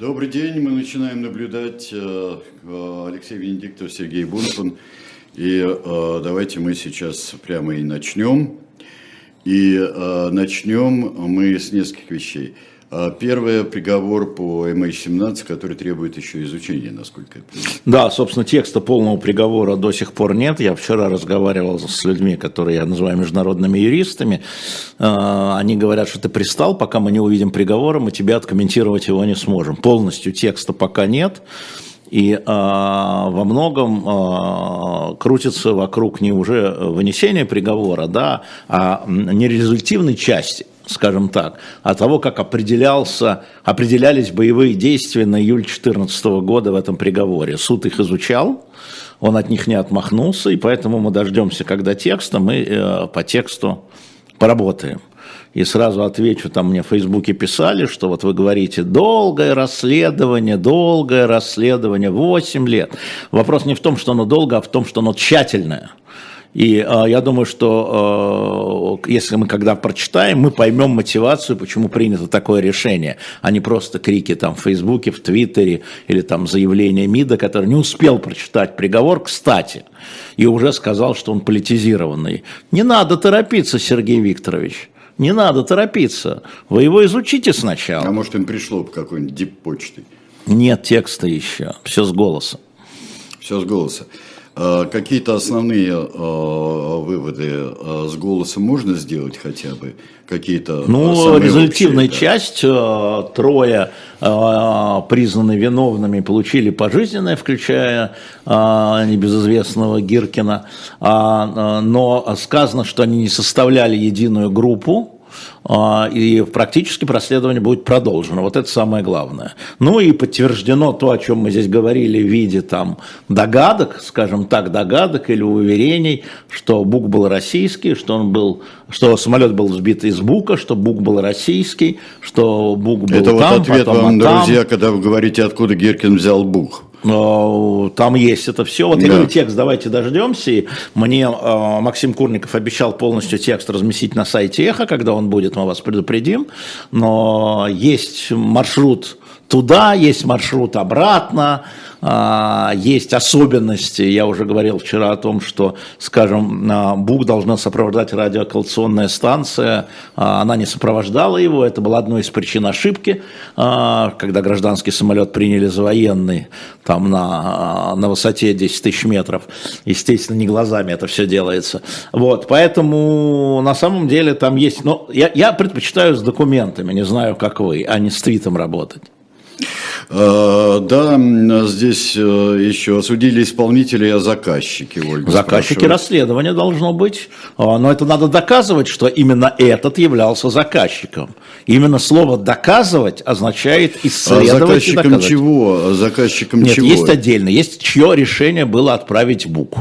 Добрый день. Мы начинаем наблюдать э, э, Алексей Венедиктов, Сергей Бунтман. И э, давайте мы сейчас прямо и начнем. И начнем мы с нескольких вещей. А первое, приговор по MH17, который требует еще изучения, насколько я понимаю. Да, собственно, текста полного приговора до сих пор нет. Я вчера разговаривал с людьми, которые я называю международными юристами. А, они говорят, что ты пристал, пока мы не увидим приговора, мы тебе откомментировать его не сможем. Полностью текста пока нет. И а, во многом а, крутится вокруг не уже вынесения приговора, да, а нерезультивной части скажем так, от того, как определялся, определялись боевые действия на июль 2014 года в этом приговоре. Суд их изучал, он от них не отмахнулся, и поэтому мы дождемся, когда текста, мы э, по тексту поработаем. И сразу отвечу, там мне в Фейсбуке писали, что вот вы говорите, долгое расследование, долгое расследование, 8 лет. Вопрос не в том, что оно долго, а в том, что оно тщательное. И э, я думаю, что э, если мы когда прочитаем, мы поймем мотивацию, почему принято такое решение, а не просто крики там в Фейсбуке, в Твиттере или там заявление МИДа, который не успел прочитать приговор, кстати, и уже сказал, что он политизированный. Не надо торопиться, Сергей Викторович. Не надо торопиться. Вы его изучите сначала. А может, им пришло какой-нибудь дип-почтой? Нет текста еще. Все с голоса. Все с голоса. А, какие-то основные а, выводы а, с голосом можно сделать хотя бы? Какие-то Ну, результативная общие, да? часть, трое признаны виновными, получили пожизненное, включая небезызвестного Гиркина, но сказано, что они не составляли единую группу, а, и практически проследование будет продолжено. Вот это самое главное. Ну и подтверждено то, о чем мы здесь говорили в виде там догадок, скажем так, догадок или уверений, что Бук был российский, что он был, что самолет был сбит из Бука, что Бук был российский, что Бук был это там, вот ответ вам, там. друзья, когда вы говорите, откуда Геркин взял Бук. Там есть это все. Вот да. я говорю, текст давайте дождемся. И мне э, Максим Курников обещал полностью текст разместить на сайте Эхо, когда он будет, мы вас предупредим. Но есть маршрут туда, есть маршрут обратно. А, есть особенности. Я уже говорил вчера о том, что, скажем, а, БУК должна сопровождать радиоколлекционная станция. А, она не сопровождала его. Это была одной из причин ошибки, когда гражданский самолет приняли за военный там на, на высоте 10 тысяч метров. Естественно, не глазами это все делается. Вот, поэтому на самом деле там есть... Но я, я предпочитаю с документами, не знаю, как вы, а не с твитом работать. Э, да, здесь э, еще осудили исполнители, а заказчики, Ольга Заказчики спрашивает. расследования должно быть, а, но это надо доказывать, что именно этот являлся заказчиком. Именно слово «доказывать» означает а исследовать а заказчиком чего? Заказчиком Нет, чего? есть отдельно, есть чье решение было отправить БУК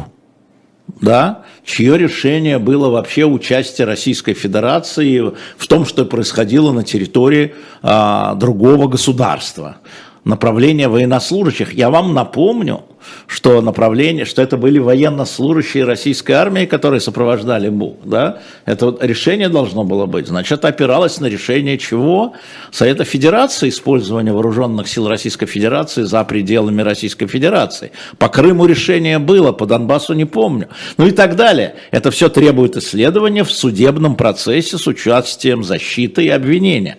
да, чье решение было вообще участие Российской Федерации в том, что происходило на территории а, другого государства направление военнослужащих. Я вам напомню, что направление, что это были военнослужащие российской армии, которые сопровождали БУ. Да? Это вот решение должно было быть. Значит, опиралось на решение чего? Совета Федерации, использования вооруженных сил Российской Федерации за пределами Российской Федерации. По Крыму решение было, по Донбассу не помню. Ну и так далее. Это все требует исследования в судебном процессе с участием защиты и обвинения.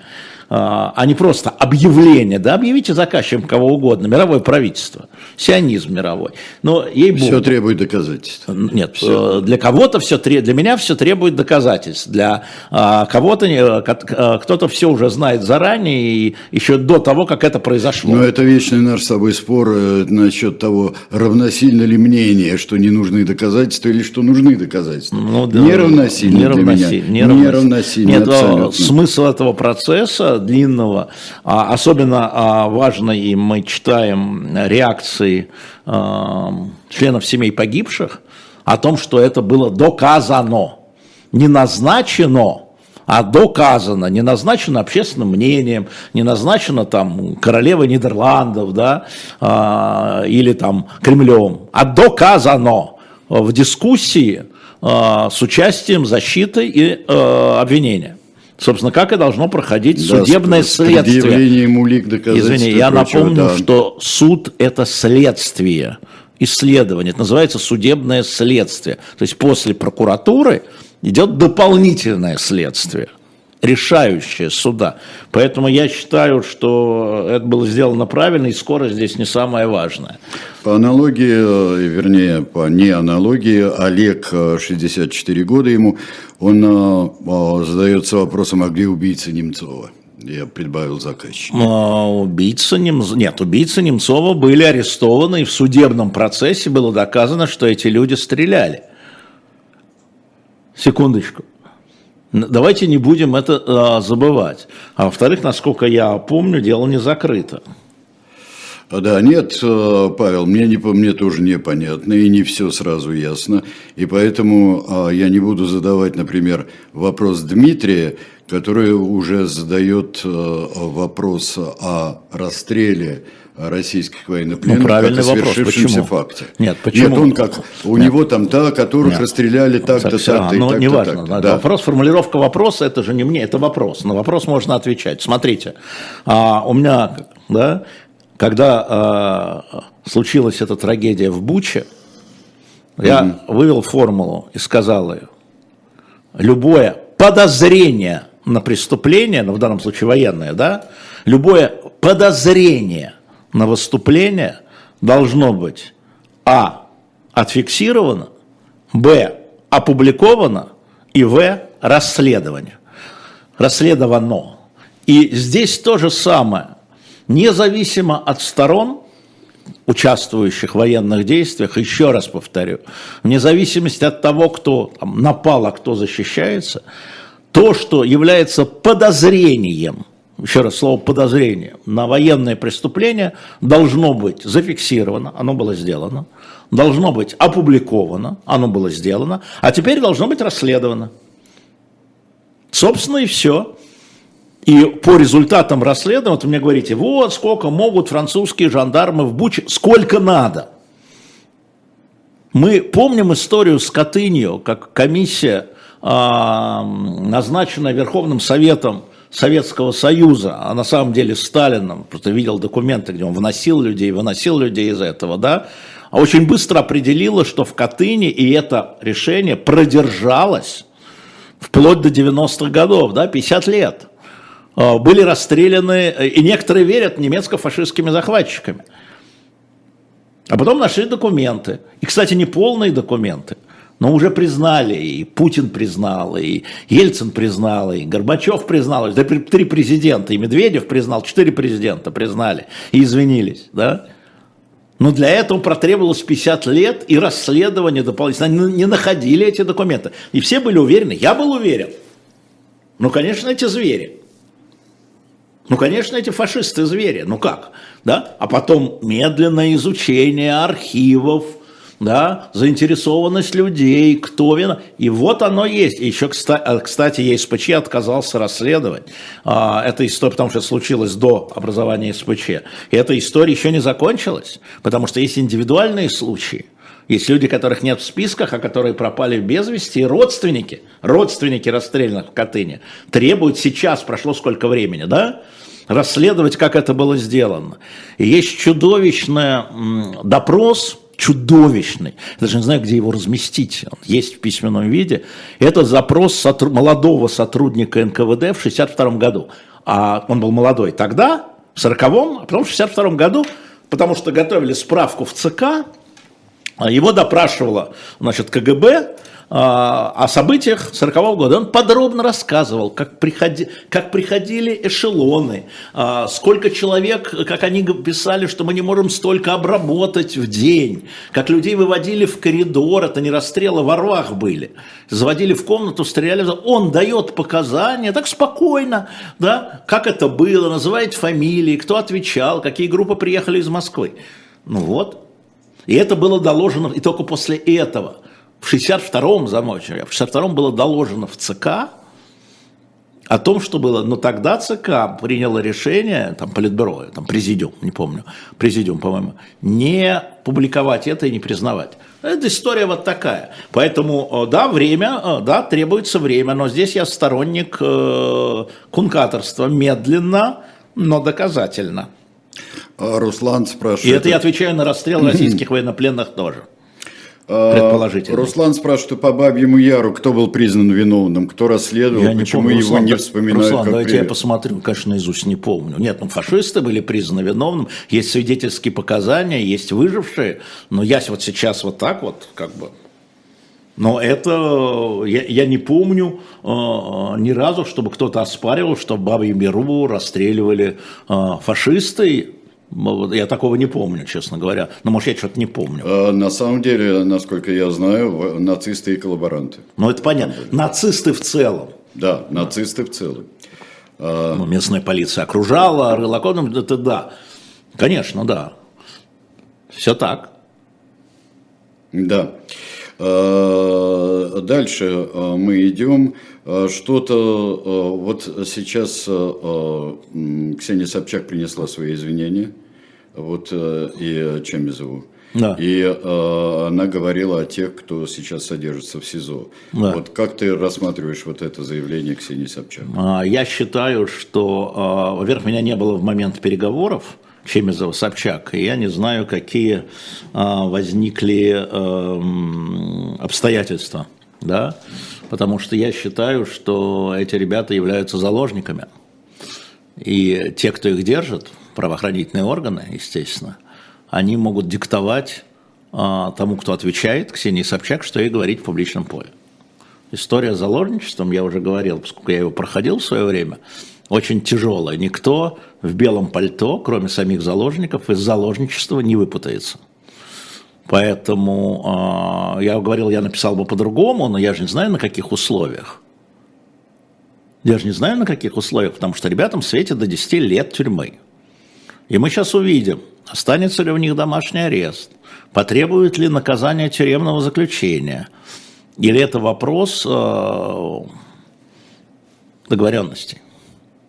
А, а не просто объявление, да, объявите заказчиком кого угодно, мировое правительство, сионизм мировой. Но ей Все требует доказательств. Нет, все. Э, для кого-то все требует, для меня все требует доказательств, для а, кого-то, а, кто-то все уже знает заранее и еще до того, как это произошло. Но это вечный наш с тобой спор э, насчет того, равносильно ли мнение, что не нужны доказательства или что нужны доказательства. Ну, да, не равносильно не для меня. Не равносильно. Не равносильно Нет, абсолютно. смысл этого процесса длинного. А особенно а, важно, и мы читаем реакции а, членов семей погибших о том, что это было доказано, не назначено, а доказано, не назначено общественным мнением, не назначено там королевой Нидерландов, да, или там Кремлем, а доказано в дискуссии с участием защиты и обвинения. Собственно, как и должно проходить да, судебное с, следствие. С предъявлением улик доказательств. Извини, я прочего, напомню, да. что суд – это следствие, исследование. Это называется судебное следствие. То есть после прокуратуры идет дополнительное следствие решающее суда. Поэтому я считаю, что это было сделано правильно, и скорость здесь не самое важное. По аналогии, э, вернее, по не аналогии, Олег, 64 э, года ему, он э, задается вопросом, а где убийца Немцова? Я прибавил заказчика. А, убийца Немцова... Нет, убийцы Немцова были арестованы, и в судебном процессе было доказано, что эти люди стреляли. Секундочку. Давайте не будем это а, забывать. А во-вторых, насколько я помню, дело не закрыто. Да, нет, э, Павел, мне, не, мне тоже непонятно и не все сразу ясно. И поэтому а, я не буду задавать, например, вопрос Дмитрия, который уже задает э, вопрос о расстреле российских военнопленных, ну, правильный как о вопрос. Почему? факте. Нет, почему? Нет, он как, у Нет. него там та, которых Нет. расстреляли так-то, так-то, ну, так-то, неважно, так да. Вопрос, формулировка вопроса, это же не мне, это вопрос. На вопрос можно отвечать. Смотрите, а, у меня, да, когда а, случилась эта трагедия в Буче, я угу. вывел формулу и сказал ее. Любое подозрение на преступление, ну в данном случае военное, да, любое подозрение – на выступление должно быть А. Отфиксировано, Б. Опубликовано и В. Расследование. Расследовано. И здесь то же самое. Независимо от сторон, участвующих в военных действиях, еще раз повторю, вне зависимости от того, кто там, напал, а кто защищается, то, что является подозрением еще раз слово подозрение, на военное преступление должно быть зафиксировано, оно было сделано, должно быть опубликовано, оно было сделано, а теперь должно быть расследовано. Собственно и все. И по результатам расследования, вот вы мне говорите, вот сколько могут французские жандармы в Буче, сколько надо. Мы помним историю с Катынью, как комиссия, а, назначенная Верховным Советом Советского Союза, а на самом деле Сталином, просто видел документы, где он вносил людей, выносил людей из этого, да, а очень быстро определила, что в Катыни, и это решение продержалось вплоть до 90-х годов, да, 50 лет. А, были расстреляны, и некоторые верят, немецко-фашистскими захватчиками. А потом нашли документы. И, кстати, не полные документы – но уже признали, и Путин признал, и Ельцин признал, и Горбачев признал, да три президента, и Медведев признал, четыре президента признали и извинились, да? Но для этого потребовалось 50 лет и расследование дополнительно. Они не находили эти документы. И все были уверены, я был уверен. Ну, конечно, эти звери. Ну, конечно, эти фашисты звери. Ну как? Да? А потом медленное изучение архивов, да, заинтересованность людей, кто виноват. И вот оно есть. И еще, кстати, ЕСПЧ отказался расследовать. А, эта история, потому что это случилось до образования СПЧ. И эта история еще не закончилась, потому что есть индивидуальные случаи. Есть люди, которых нет в списках, а которые пропали без вести, и родственники, родственники расстрелянных в Катыни, требуют сейчас, прошло сколько времени, да, расследовать, как это было сделано. И есть чудовищный допрос, чудовищный. Даже не знаю, где его разместить. Он есть в письменном виде. Это запрос сотруд... молодого сотрудника НКВД в 1962 году. А он был молодой тогда, в 40-м, а потом в 1962 году, потому что готовили справку в ЦК, его допрашивала значит, КГБ, о событиях 40 года. Он подробно рассказывал, как, приходи, как приходили эшелоны, а, сколько человек, как они писали, что мы не можем столько обработать в день, как людей выводили в коридор, это не расстрелы, во рвах были, заводили в комнату, стреляли. Он дает показания так спокойно, да, как это было, называет фамилии, кто отвечал, какие группы приехали из Москвы. Ну вот. И это было доложено, и только после этого – в 62-м замоче, в 62-м было доложено в ЦК о том, что было. Но тогда ЦК приняло решение, там, Политбюро, там, Президиум, не помню, Президиум, по-моему, не публиковать это и не признавать. Это история вот такая. Поэтому, да, время, да, требуется время, но здесь я сторонник э, кункаторства медленно, но доказательно. Руслан спрашивает. И это я отвечаю на расстрел российских военнопленных тоже. А, предположительно. Руслан спрашивает по Бабьему Яру, кто был признан виновным, кто расследовал, я почему помню, его Руслан, не вспоминают Руслан, как давайте привет. я посмотрю, конечно, наизусть не помню. Нет, ну фашисты были признаны виновным, есть свидетельские показания, есть выжившие, но я вот сейчас вот так вот, как бы, но это я, я не помню э, ни разу, чтобы кто-то оспаривал, что в Бабьем Яру расстреливали э, фашисты. Я такого не помню, честно говоря. Но, может, я что-то не помню. А, на самом деле, насколько я знаю, нацисты и коллаборанты. Ну, это понятно. Нацисты в целом. Да, нацисты в целом. А, ну, местная полиция окружала, рылаконом, это да. Конечно, да. Все так. Да. А, дальше мы идем. Что-то вот сейчас Ксения Собчак принесла свои извинения вот э, и Чемизову. Да. И э, она говорила о тех, кто сейчас содержится в СИЗО. Да. Вот как ты рассматриваешь вот это заявление Ксении Собчак? А, я считаю, что, э, во-первых, меня не было в момент переговоров Чемизова Собчак, и я не знаю, какие э, возникли э, обстоятельства, да, потому что я считаю, что эти ребята являются заложниками. И те, кто их держит, правоохранительные органы, естественно, они могут диктовать а, тому, кто отвечает, Ксении Собчак, что ей говорить в публичном поле. История с заложничеством, я уже говорил, поскольку я его проходил в свое время, очень тяжелая. Никто в белом пальто, кроме самих заложников, из заложничества не выпутается. Поэтому э, я говорил, я написал бы по-другому, но я же не знаю, на каких условиях. Я же не знаю, на каких условиях, потому что ребятам светит до 10 лет тюрьмы. И мы сейчас увидим, останется ли у них домашний арест, потребует ли наказания тюремного заключения, или это вопрос э, договоренности.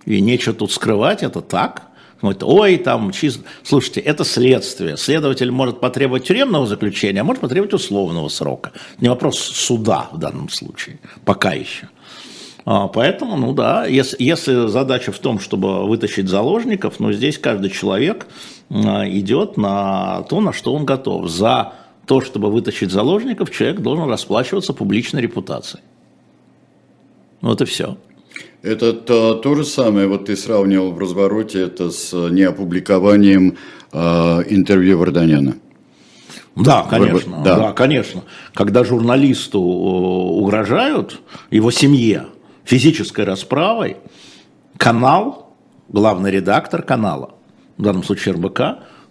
И нечего тут скрывать, это так. Говорит, ой, там, чисто... Слушайте, это следствие. Следователь может потребовать тюремного заключения, а может потребовать условного срока. Не вопрос суда в данном случае, пока еще. А, поэтому, ну да, если, если задача в том, чтобы вытащить заложников, ну здесь каждый человек а, идет на то, на что он готов. За то, чтобы вытащить заложников, человек должен расплачиваться публичной репутацией. Вот и все. Это то, то же самое, вот ты сравнивал в развороте это с неопубликованием э, интервью Варданяна. Да, конечно, да. да, конечно. Когда журналисту угрожают, его семье, физической расправой канал, главный редактор канала, в данном случае РБК,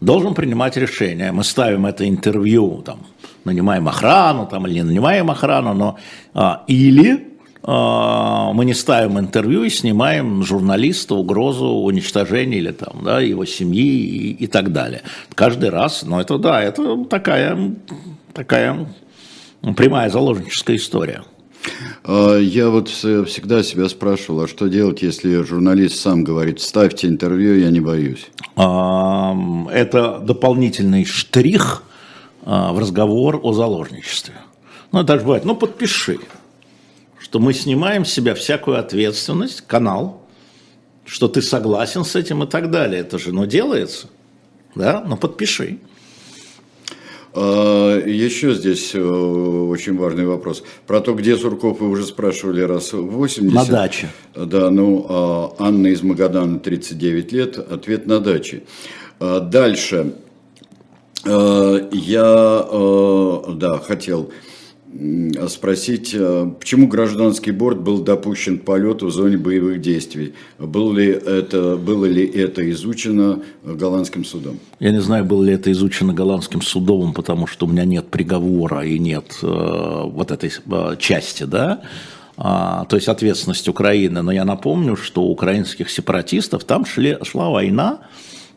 должен принимать решение. Мы ставим это интервью, там, нанимаем охрану там, или не нанимаем охрану, но а, или мы не ставим интервью и снимаем журналиста угрозу уничтожения или там, да, его семьи и, и так далее. Каждый раз, но это да, это такая, такая прямая заложническая история. А, я вот всегда себя спрашивал, а что делать, если журналист сам говорит, ставьте интервью, я не боюсь? Это дополнительный штрих а, в разговор о заложничестве. Ну, это же бывает, ну, подпиши, что мы снимаем с себя всякую ответственность, канал, что ты согласен с этим и так далее. Это же, ну, делается, да, ну, подпиши. А, Еще здесь э, очень важный вопрос. Про то, где Сурков, вы уже спрашивали раз 80. На даче. Да, ну, а, Анна из Магадана, 39 лет, ответ на даче. А, дальше. Я, да, хотел спросить, э, почему гражданский борт был допущен к полету в зоне боевых действий? Был ли это, было ли это изучено голландским судом? Я не знаю, было ли это изучено голландским судом, потому что у меня нет приговора и нет э, вот этой э, части, да, а, то есть ответственность Украины. Но я напомню, что у украинских сепаратистов там шли, шла война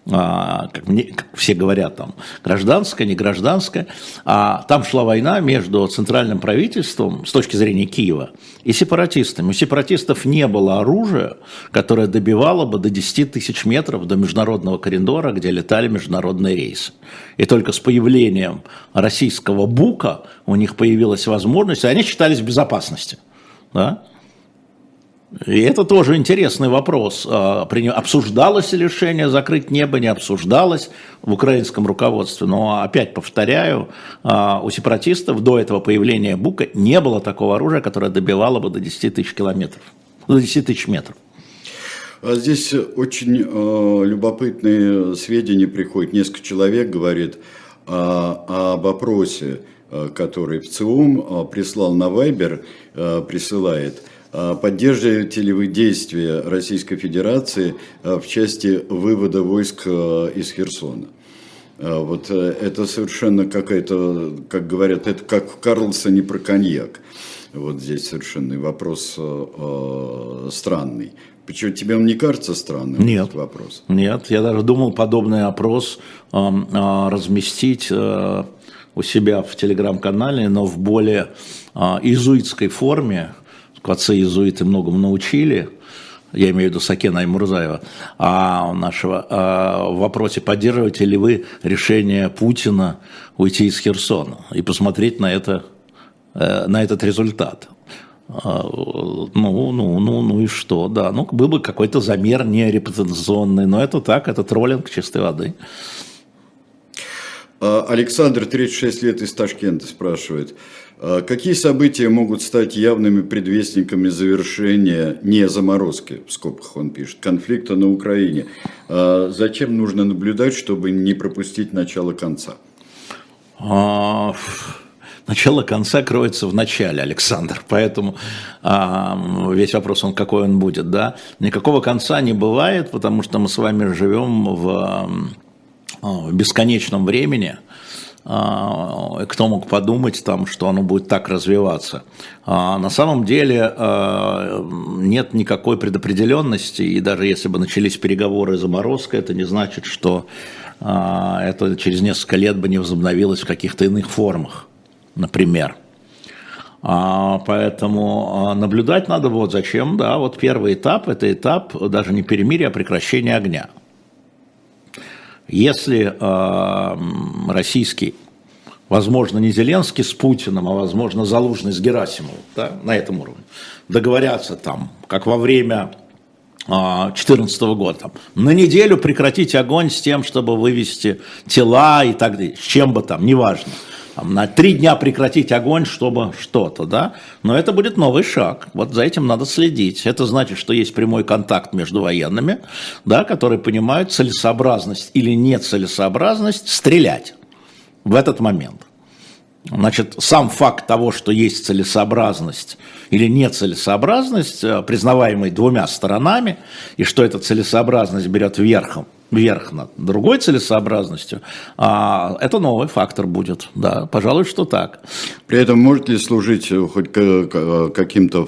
как, мне, как все говорят, там, гражданская, не гражданская, а там шла война между центральным правительством с точки зрения Киева и сепаратистами. У сепаратистов не было оружия, которое добивало бы до 10 тысяч метров до международного коридора, где летали международные рейсы. И только с появлением российского БУКа у них появилась возможность, и они считались в безопасности. Да? И это тоже интересный вопрос. А, обсуждалось ли решение закрыть небо, не обсуждалось в украинском руководстве. Но опять повторяю, а, у сепаратистов до этого появления Бука не было такого оружия, которое добивало бы до 10 тысяч километров, до 10 тысяч метров. А здесь очень э, любопытные сведения приходят. Несколько человек говорит о, об опросе, который в ЦИУМ прислал на Вайбер, присылает – поддерживаете ли вы действия Российской Федерации а, в части вывода войск а, из Херсона? Вот э, это совершенно какая-то, как говорят, это как в Карлсоне про коньяк. Вот здесь совершенно вопрос э, странный. Почему тебе он не кажется странным? Нет. Этот вопрос? Нет, я даже думал подобный опрос э, э, разместить э, у себя в телеграм-канале, но в более э, иезуитской форме, отцы иезуиты многому научили, я имею в виду Сакена Аймурзаева, а нашего а в вопросе, поддерживаете ли вы решение Путина уйти из Херсона и посмотреть на, это, э, на этот результат. А, ну, ну, ну, ну и что, да. Ну, был бы какой-то замер не репутационный, но это так, это троллинг чистой воды. А, Александр, 36 лет из Ташкента, спрашивает. А какие события могут стать явными предвестниками завершения не заморозки, в скобках он пишет, конфликта на Украине? А зачем нужно наблюдать, чтобы не пропустить начало конца? А, начало конца кроется в начале, Александр. Поэтому а, весь вопрос, он какой он будет. Да? Никакого конца не бывает, потому что мы с вами живем в, в бесконечном времени. А, кто мог подумать, там, что оно будет так развиваться. А на самом деле а, нет никакой предопределенности, и даже если бы начались переговоры заморозка, это не значит, что а, это через несколько лет бы не возобновилось в каких-то иных формах, например. Поэтому наблюдать надо вот зачем, да, вот первый этап, это этап даже не перемирия, а прекращения огня. Если э, российский, возможно, не Зеленский с Путиным, а возможно, Залужный с Герасимовым, да, на этом уровне, договорятся там, как во время 2014 а, года, там, на неделю прекратить огонь с тем, чтобы вывести тела и так далее, с чем бы там, неважно на три дня прекратить огонь, чтобы что-то, да, но это будет новый шаг, вот за этим надо следить. Это значит, что есть прямой контакт между военными, да, которые понимают целесообразность или нецелесообразность стрелять в этот момент. Значит, сам факт того, что есть целесообразность или нецелесообразность, э, признаваемый двумя сторонами, и что эта целесообразность берет верхом, верх над другой целесообразностью, а, это новый фактор будет. Да, пожалуй, что так. При этом может ли служить э, хоть каким-то,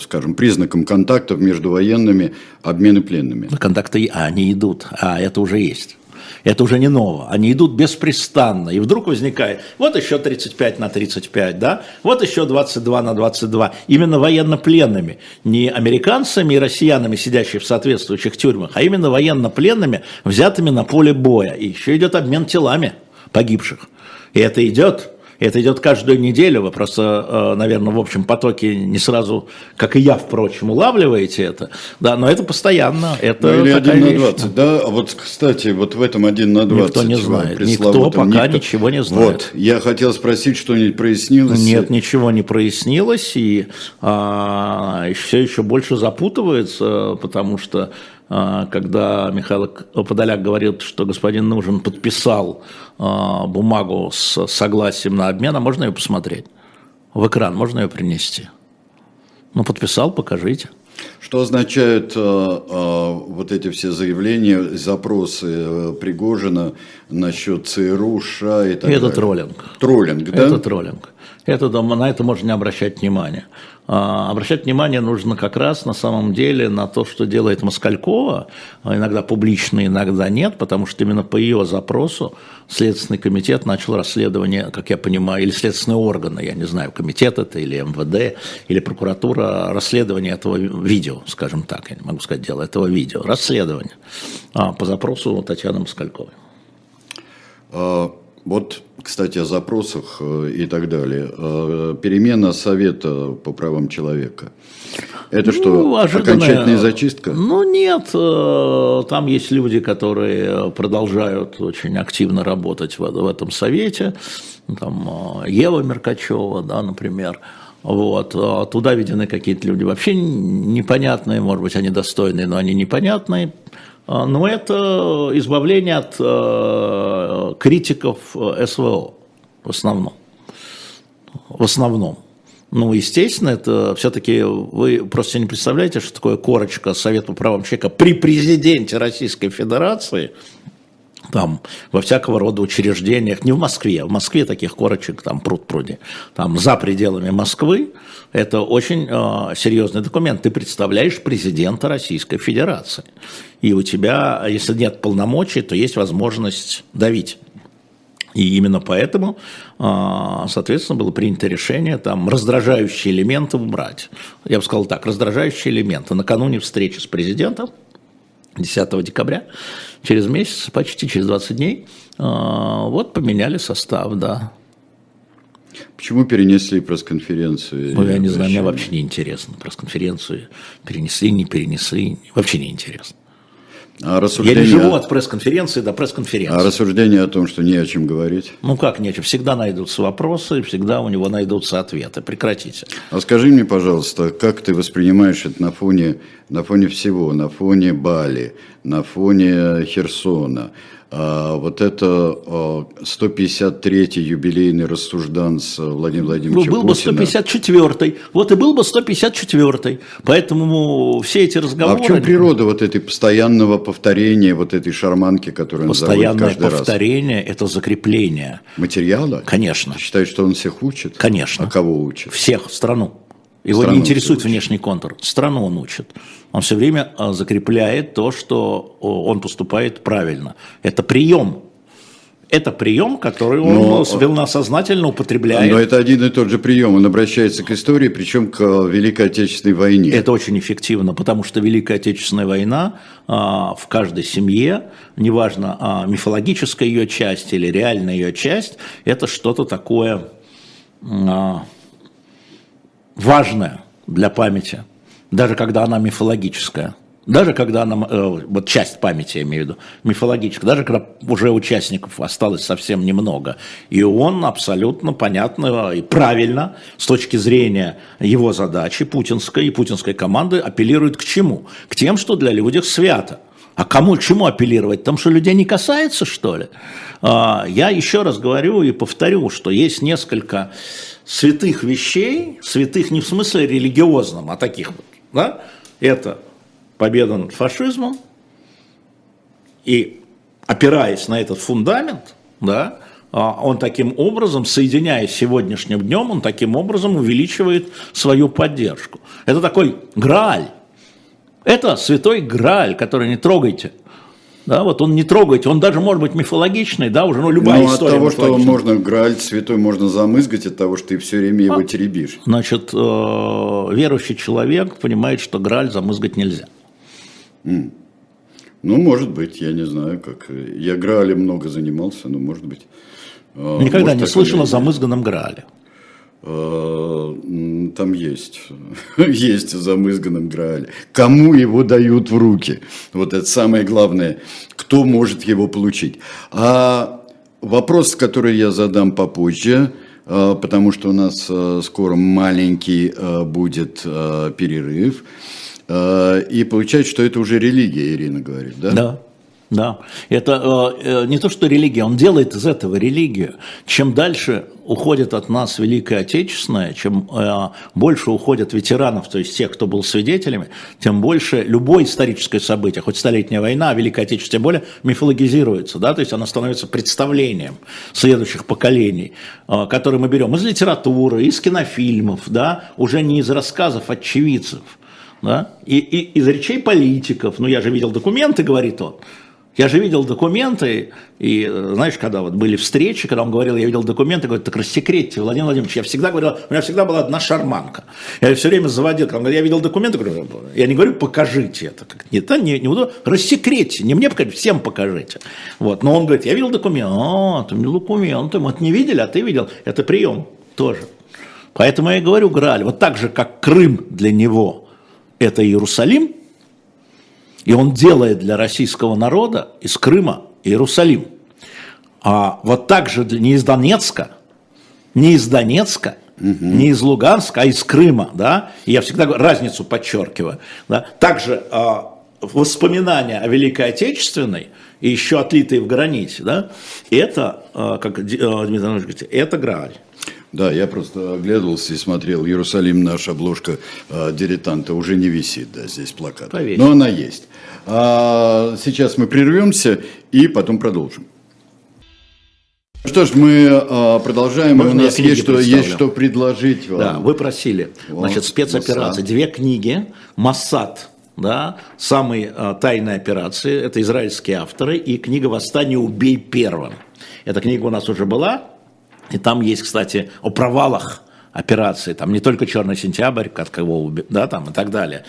скажем, признаком контактов между военными обмены пленными? Контакты, а, они идут, а это уже есть. Это уже не ново. Они идут беспрестанно. И вдруг возникает, вот еще 35 на 35, да, вот еще 22 на 22. Именно военнопленными. Не американцами и россиянами, сидящими в соответствующих тюрьмах, а именно военнопленными, взятыми на поле боя. И еще идет обмен телами погибших. И это идет это идет каждую неделю, вы просто, э, наверное, в общем потоке не сразу, как и я, впрочем, улавливаете это, да, но это постоянно, это ну, или 1 на 20, да, а вот, кстати, вот в этом 1 на 20. Никто не знает, никто пока никто... ничего не знает. Вот, я хотел спросить, что-нибудь прояснилось? Нет, ничего не прояснилось, и а, все еще больше запутывается, потому что когда Михаил Подоляк говорил, что господин Нужен подписал а, бумагу с согласием на обмен, а можно ее посмотреть? В экран можно ее принести? Ну, подписал, покажите. Что означают э, э, вот эти все заявления, запросы э, Пригожина насчет ЦРУ, США и так Это далее? троллинг. Троллинг, да? Это троллинг. это, на это можно не обращать внимания. А, обращать внимание нужно как раз на самом деле на то, что делает Москалькова, а иногда публично, иногда нет, потому что именно по ее запросу Следственный комитет начал расследование, как я понимаю, или следственные органы, я не знаю, комитет это или МВД, или прокуратура, расследование этого видео, скажем так, я не могу сказать дело, этого видео, расследование а, по запросу Татьяны Москальковой. Вот, кстати, о запросах э, и так далее. Э, перемена Совета по правам человека. Это что, ну, окончательная зачистка? Ну нет, э, там есть люди, которые продолжают очень активно работать в, в этом совете. Там Ева Меркачева, да, например. Вот. Туда введены какие-то люди вообще непонятные, может быть, они достойные, но они непонятные. А, но это избавление от э, критиков э, СВО в основном. В основном. Ну, естественно, это все-таки вы просто не представляете, что такое корочка Совета правам человека при президенте Российской Федерации, там, во всякого рода учреждениях, не в Москве, в Москве таких корочек там пруд пруди, там за пределами Москвы, это очень э, серьезный документ. Ты представляешь президента Российской Федерации. И у тебя, если нет полномочий, то есть возможность давить. И именно поэтому, а, соответственно, было принято решение там раздражающие элементы убрать. Я бы сказал так, раздражающие элементы. Накануне встречи с президентом, 10 декабря, через месяц, почти через 20 дней, а, вот поменяли состав, да. Почему перенесли пресс-конференцию? Ну, я не знаю, мне вообще не интересно. Пресс-конференцию перенесли, не перенесли, вообще не интересно. А рассуждение... Я не живу от пресс-конференции до пресс-конференции. А рассуждение о том, что не о чем говорить? Ну как не о чем? Всегда найдутся вопросы, всегда у него найдутся ответы. Прекратите. А скажи мне, пожалуйста, как ты воспринимаешь это на фоне, на фоне всего, на фоне Бали, на фоне Херсона, вот это 153-й а, юбилейный рассужданс Владимира Владимировича Был Путина. бы 154-й, вот и был бы 154-й, поэтому все эти разговоры... А в чем природа вот этой постоянного повторения, вот этой шарманки, которую он Постоянное повторение – это закрепление. Материала? Конечно. Ты считаешь, что он всех учит? Конечно. А кого учит? Всех, страну. Его Страну не интересует внешний контур. Страну он учит. Он все время а, закрепляет то, что он поступает правильно. Это прием. Это прием, который он но, сознательно употребляет. Но это один и тот же прием. Он обращается к истории, причем к Великой Отечественной войне. Это очень эффективно, потому что Великая Отечественная война а, в каждой семье, неважно, а, мифологическая ее часть или реальная ее часть, это что-то такое важная для памяти, даже когда она мифологическая. Даже когда она, э, вот часть памяти, я имею в виду, мифологическая, даже когда уже участников осталось совсем немного. И он абсолютно понятно и правильно с точки зрения его задачи путинской и путинской команды апеллирует к чему? К тем, что для людей свято. А кому, чему апеллировать? Потому что людей не касается, что ли? А, я еще раз говорю и повторю, что есть несколько святых вещей, святых не в смысле религиозном, а таких вот, да, это победа над фашизмом, и опираясь на этот фундамент, да, а, он таким образом, соединяясь с сегодняшним днем, он таким образом увеличивает свою поддержку. Это такой грааль. Это святой грааль, который не трогайте – да, вот он не трогайте, он даже может быть мифологичный, да, уже, ну, любая Но история. от того, что можно Грааль святой можно замызгать, от того, что ты все время его а, теребишь. Значит, э, верующий человек понимает, что Грааль замызгать нельзя. Mm. Ну, может быть, я не знаю, как. Я Граалем много занимался, но может быть. Э, Никогда может, не слышал о замызганном Граале. Э, там есть, есть в замызганном Граале. Кому его дают в руки? Вот это самое главное. Кто может его получить? А вопрос, который я задам попозже, э, потому что у нас э, скоро маленький будет перерыв. И получается, что это уже религия, Ирина говорит, да? Да. Да, это э, э, не то, что религия, он делает из этого религию. Чем дальше уходит от нас Великая Отечественная, чем э, больше уходят ветеранов, то есть тех, кто был свидетелями, тем больше любое историческое событие, хоть столетняя война, Великая Отечественная, тем более мифологизируется, да, то есть она становится представлением следующих поколений, э, которые мы берем из литературы, из кинофильмов, да, уже не из рассказов очевидцев, да, и, и из речей политиков, ну я же видел документы, говорит он, я же видел документы, и знаешь, когда вот были встречи, когда он говорил, я видел документы, говорит, так рассекретьте, Владимир Владимирович, я всегда говорил, у меня всегда была одна шарманка. Я все время заводил, когда он говорит, я видел документы, говорю, я не говорю, покажите это. Нет, не, не буду, рассекретьте, не мне покажите, всем покажите. Вот. Но он говорит, я видел документы, а, ты видел документы, мы это не видели, а ты видел, это прием тоже. Поэтому я и говорю, Грааль, вот так же, как Крым для него – это Иерусалим, и он делает для российского народа из Крыма Иерусалим. А вот так же не из Донецка, не из Донецка, угу. не из Луганска, а из Крыма, да, и я всегда разницу подчеркиваю, да, также а, воспоминания о Великой Отечественной, и еще отлитые в граните, да, это, а, как Дмитрий Иванович говорит, это Грааль. Да, я просто оглядывался и смотрел. Иерусалим, наша обложка э, дилетанта уже не висит, да, здесь плакат. Поверь. Но она есть. А, сейчас мы прервемся и потом продолжим. Что ж, мы а, продолжаем. Можно У нас есть что, есть что предложить вам. Да, вы просили. Вот, Значит, спецоперация. Две книги. Массад да, самые а, тайные операции, это израильские авторы, и книга «Восстание убей первым». Эта книга у нас уже была, и там есть, кстати, о провалах операции, там не только «Черный сентябрь», как кого, да, там и так далее.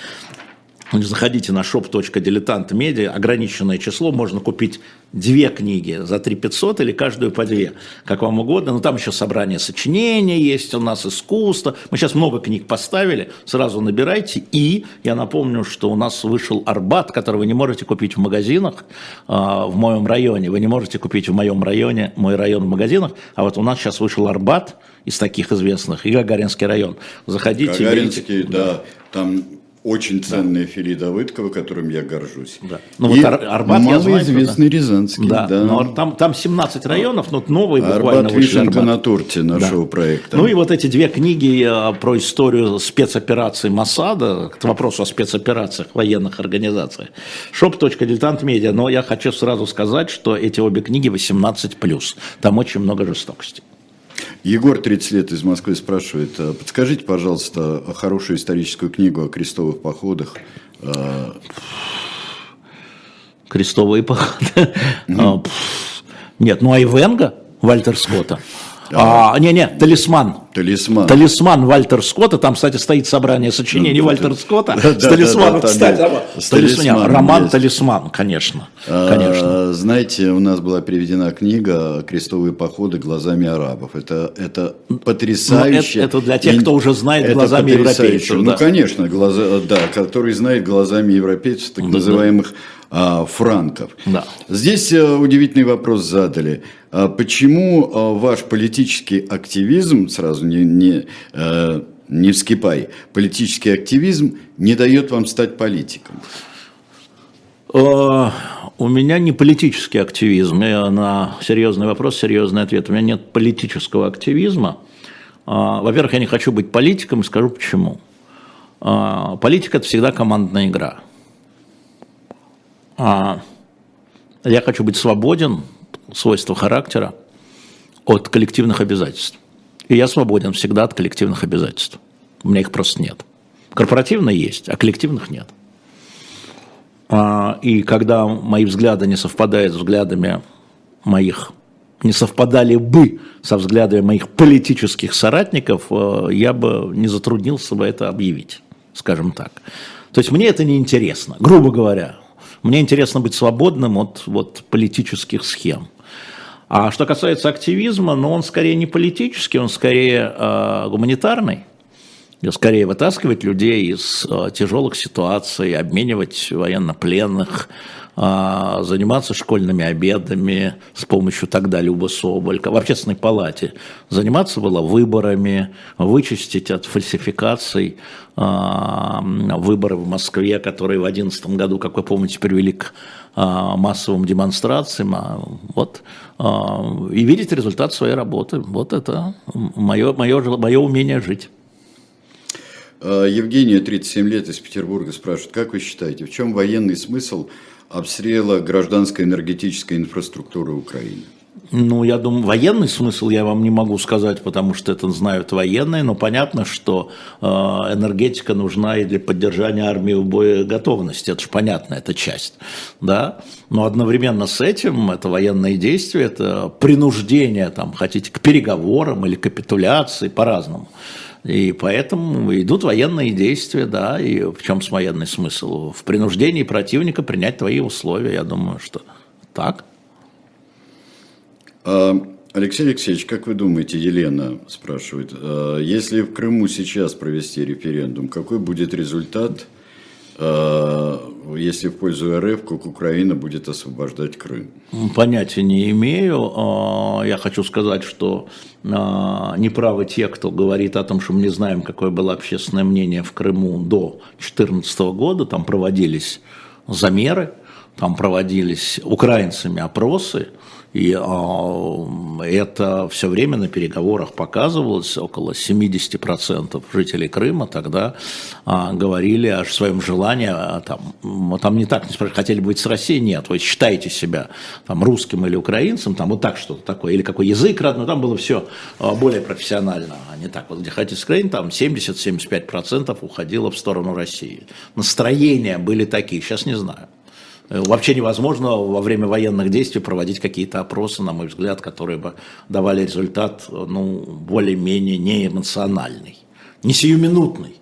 Заходите на shop.diletant.media, ограниченное число, можно купить две книги за 3 500 или каждую по две, как вам угодно. Но там еще собрание сочинений есть, у нас искусство. Мы сейчас много книг поставили, сразу набирайте. И я напомню, что у нас вышел Арбат, который вы не можете купить в магазинах э, в моем районе. Вы не можете купить в моем районе, мой район в магазинах. А вот у нас сейчас вышел Арбат из таких известных и Гагаринский район. Заходите. Гагаринский, да, там очень ценная да. Фили Давыдкова, которым я горжусь. Да. Ну, и вот Ар- Арбат, малоизвестный я Рязанский. Да, да. Но там, там 17 районов, но новые буквально Арбат вишенка на торте нашего да. проекта. Ну и вот эти две книги э, про историю спецопераций Масада, к вопросу о спецоперациях военных организаций. shop.diletant.media. Но я хочу сразу сказать, что эти обе книги 18+. Там очень много жестокости. Егор, 30 лет из Москвы, спрашивает, «А подскажите, пожалуйста, хорошую историческую книгу о крестовых походах. А, Крестовые походы? Mm-hmm. Нет, ну Айвенга, Вальтер Скотта. А, не-не, талисман. Талисман. Талисман Вальтер Скотта. Там, кстати, стоит собрание сочинений Вальтера Скотта с талисманом. Кстати, талисман, роман «Талисман», конечно. А, конечно. Знаете, у нас была переведена книга «Крестовые походы глазами арабов». Это, это потрясающе. Ну, это для тех, кто уже знает глазами европейцев. Ну, конечно, глаза, да, который знает глазами европейцев, так называемых а, франков. Да. Здесь а, удивительный вопрос задали. А почему а, ваш политический активизм, сразу не, не, а, не вскипай, политический активизм не дает вам стать политиком? У меня не политический активизм. Я на серьезный вопрос серьезный ответ. У меня нет политического активизма. Во-первых, я не хочу быть политиком, скажу почему. Политика – это всегда командная игра. Я хочу быть свободен, свойства характера от коллективных обязательств. И я свободен всегда от коллективных обязательств. У меня их просто нет. Корпоративные есть, а коллективных нет. А, и когда мои взгляды не совпадают с взглядами моих, не совпадали бы со взглядами моих политических соратников, э, я бы не затруднился бы это объявить, скажем так. То есть мне это не интересно, грубо говоря. Мне интересно быть свободным от вот, политических схем. А что касается активизма, ну, он скорее не политический, он скорее э, гуманитарный. Скорее вытаскивать людей из э, тяжелых ситуаций, обменивать военнопленных, заниматься школьными обедами с помощью тогда Любы Соболька в общественной палате. Заниматься было выборами, вычистить от фальсификаций э, выборы в Москве, которые в 2011 году, как вы помните, привели к массовым демонстрациям, а вот, и видеть результат своей работы. Вот это мое, мое, мое умение жить. Евгения, 37 лет, из Петербурга, спрашивает, как вы считаете, в чем военный смысл обстрела гражданской энергетической инфраструктуры Украины? Ну, я думаю, военный смысл я вам не могу сказать, потому что это знают военные, но понятно, что э, энергетика нужна и для поддержания армии в боеготовности, это же понятно, это часть, да, но одновременно с этим это военные действия, это принуждение, там, хотите, к переговорам или капитуляции, по-разному. И поэтому идут военные действия, да, и в чем военный смысл? В принуждении противника принять твои условия, я думаю, что так. А, Алексей Алексеевич, как вы думаете, Елена спрашивает, а, если в Крыму сейчас провести референдум, какой будет результат, если в пользу РФ, как Украина будет освобождать Крым? Понятия не имею. Я хочу сказать, что неправы те, кто говорит о том, что мы не знаем, какое было общественное мнение в Крыму до 2014 года. Там проводились замеры, там проводились украинцами опросы. И э, это все время на переговорах показывалось, около 70% жителей Крыма тогда э, говорили о своем желании, а, там, там не так, не хотели быть с Россией, нет, вы считаете себя там, русским или украинцем, там вот так что-то такое, или какой язык родной, там было все более профессионально, а не так, вот где хотите с Украины, там 70-75% уходило в сторону России. Настроения были такие, сейчас не знаю. Вообще невозможно во время военных действий проводить какие-то опросы, на мой взгляд, которые бы давали результат ну, более-менее неэмоциональный, не сиюминутный.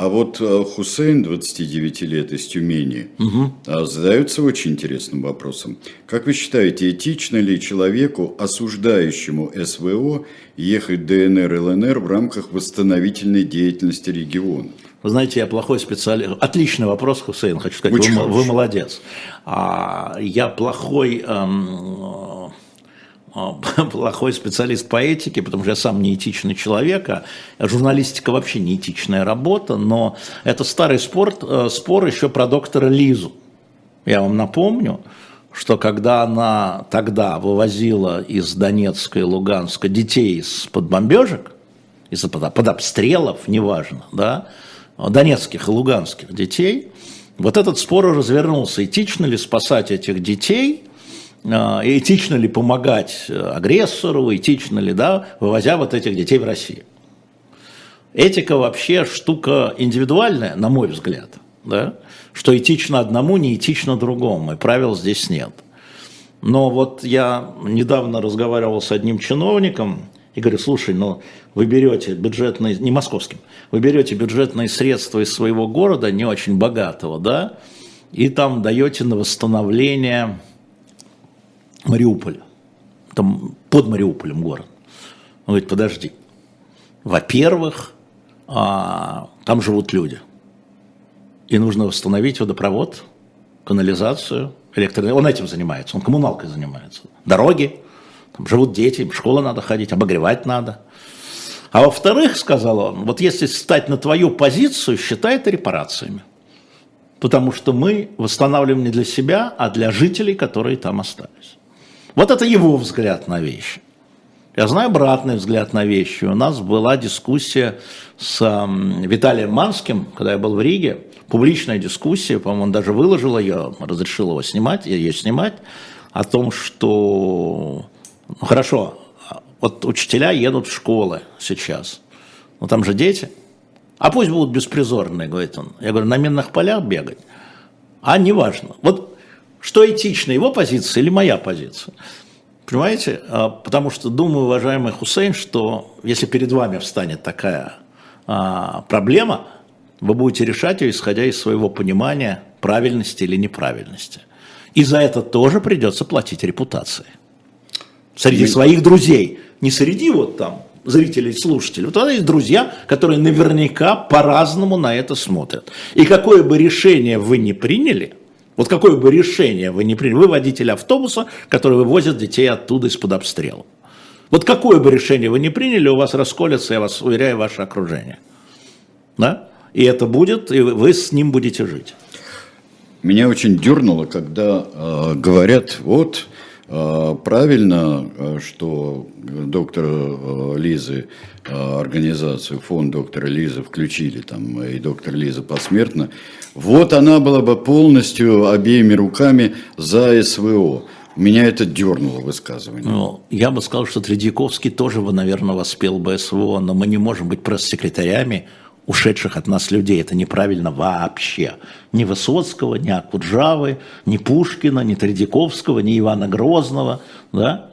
А вот э, Хусейн, 29 лет, из Тюмени, угу. задается очень интересным вопросом. Как вы считаете, этично ли человеку, осуждающему СВО, ехать в ДНР и ЛНР в рамках восстановительной деятельности регионов? Вы знаете, я плохой специалист. Отличный вопрос, Хусейн, хочу сказать, вы, вы молодец. А, я плохой, эм, э, плохой специалист по этике, потому что я сам неэтичный человек, а журналистика вообще неэтичная работа, но это старый спорт, э, спор еще про доктора Лизу. Я вам напомню, что когда она тогда вывозила из Донецка и Луганска детей из-под бомбежек, из-под под обстрелов, неважно, да, донецких и луганских детей, вот этот спор развернулся, этично ли спасать этих детей, а, этично ли помогать э, агрессору, этично ли, да, вывозя вот этих детей в Россию. Этика вообще штука индивидуальная, на мой взгляд, да, что этично одному, не этично другому, и правил здесь нет. Но вот я недавно разговаривал с одним чиновником, и говорю, слушай, ну вы берете бюджетные, не московским, вы берете бюджетные средства из своего города, не очень богатого, да, и там даете на восстановление Мариуполя, там под Мариуполем город. Он говорит, подожди, во-первых, а, там живут люди, и нужно восстановить водопровод, канализацию, электроэнергию. Он этим занимается, он коммуналкой занимается. Дороги, живут дети, в школу надо ходить, обогревать надо. А во-вторых, сказал он, вот если стать на твою позицию, считай это репарациями. Потому что мы восстанавливаем не для себя, а для жителей, которые там остались. Вот это его взгляд на вещи. Я знаю обратный взгляд на вещи. У нас была дискуссия с Виталием Манским, когда я был в Риге. Публичная дискуссия, по-моему, он даже выложил ее, разрешил его снимать, ее снимать, о том, что ну хорошо, вот учителя едут в школы сейчас, ну там же дети, а пусть будут беспризорные, говорит он. Я говорю, на минных полях бегать, а неважно. Вот что этично, его позиция или моя позиция? Понимаете? А, потому что думаю, уважаемый Хусейн, что если перед вами встанет такая а, проблема, вы будете решать ее, исходя из своего понимания правильности или неправильности. И за это тоже придется платить репутацией среди своих друзей, не среди вот там зрителей, слушателей. Вот тогда есть друзья, которые наверняка по-разному на это смотрят. И какое бы решение вы ни приняли, вот какое бы решение вы ни приняли, вы водитель автобуса, который вывозит детей оттуда из-под обстрела. Вот какое бы решение вы ни приняли, у вас расколется, я вас уверяю, ваше окружение. Да? И это будет, и вы с ним будете жить. Меня очень дернуло, когда э, говорят, вот правильно, э, что доктор э, Лизы, э, организацию, фонд доктора Лизы включили там, и доктор Лиза посмертно. Вот она была бы полностью обеими руками за СВО. Меня это дернуло высказывание. Ну, я бы сказал, что Тредьяковский тоже, наверное, воспел бы СВО, но мы не можем быть пресс-секретарями ушедших от нас людей. Это неправильно вообще. Ни Высоцкого, ни Акуджавы, ни Пушкина, ни Тредяковского, ни Ивана Грозного. Да?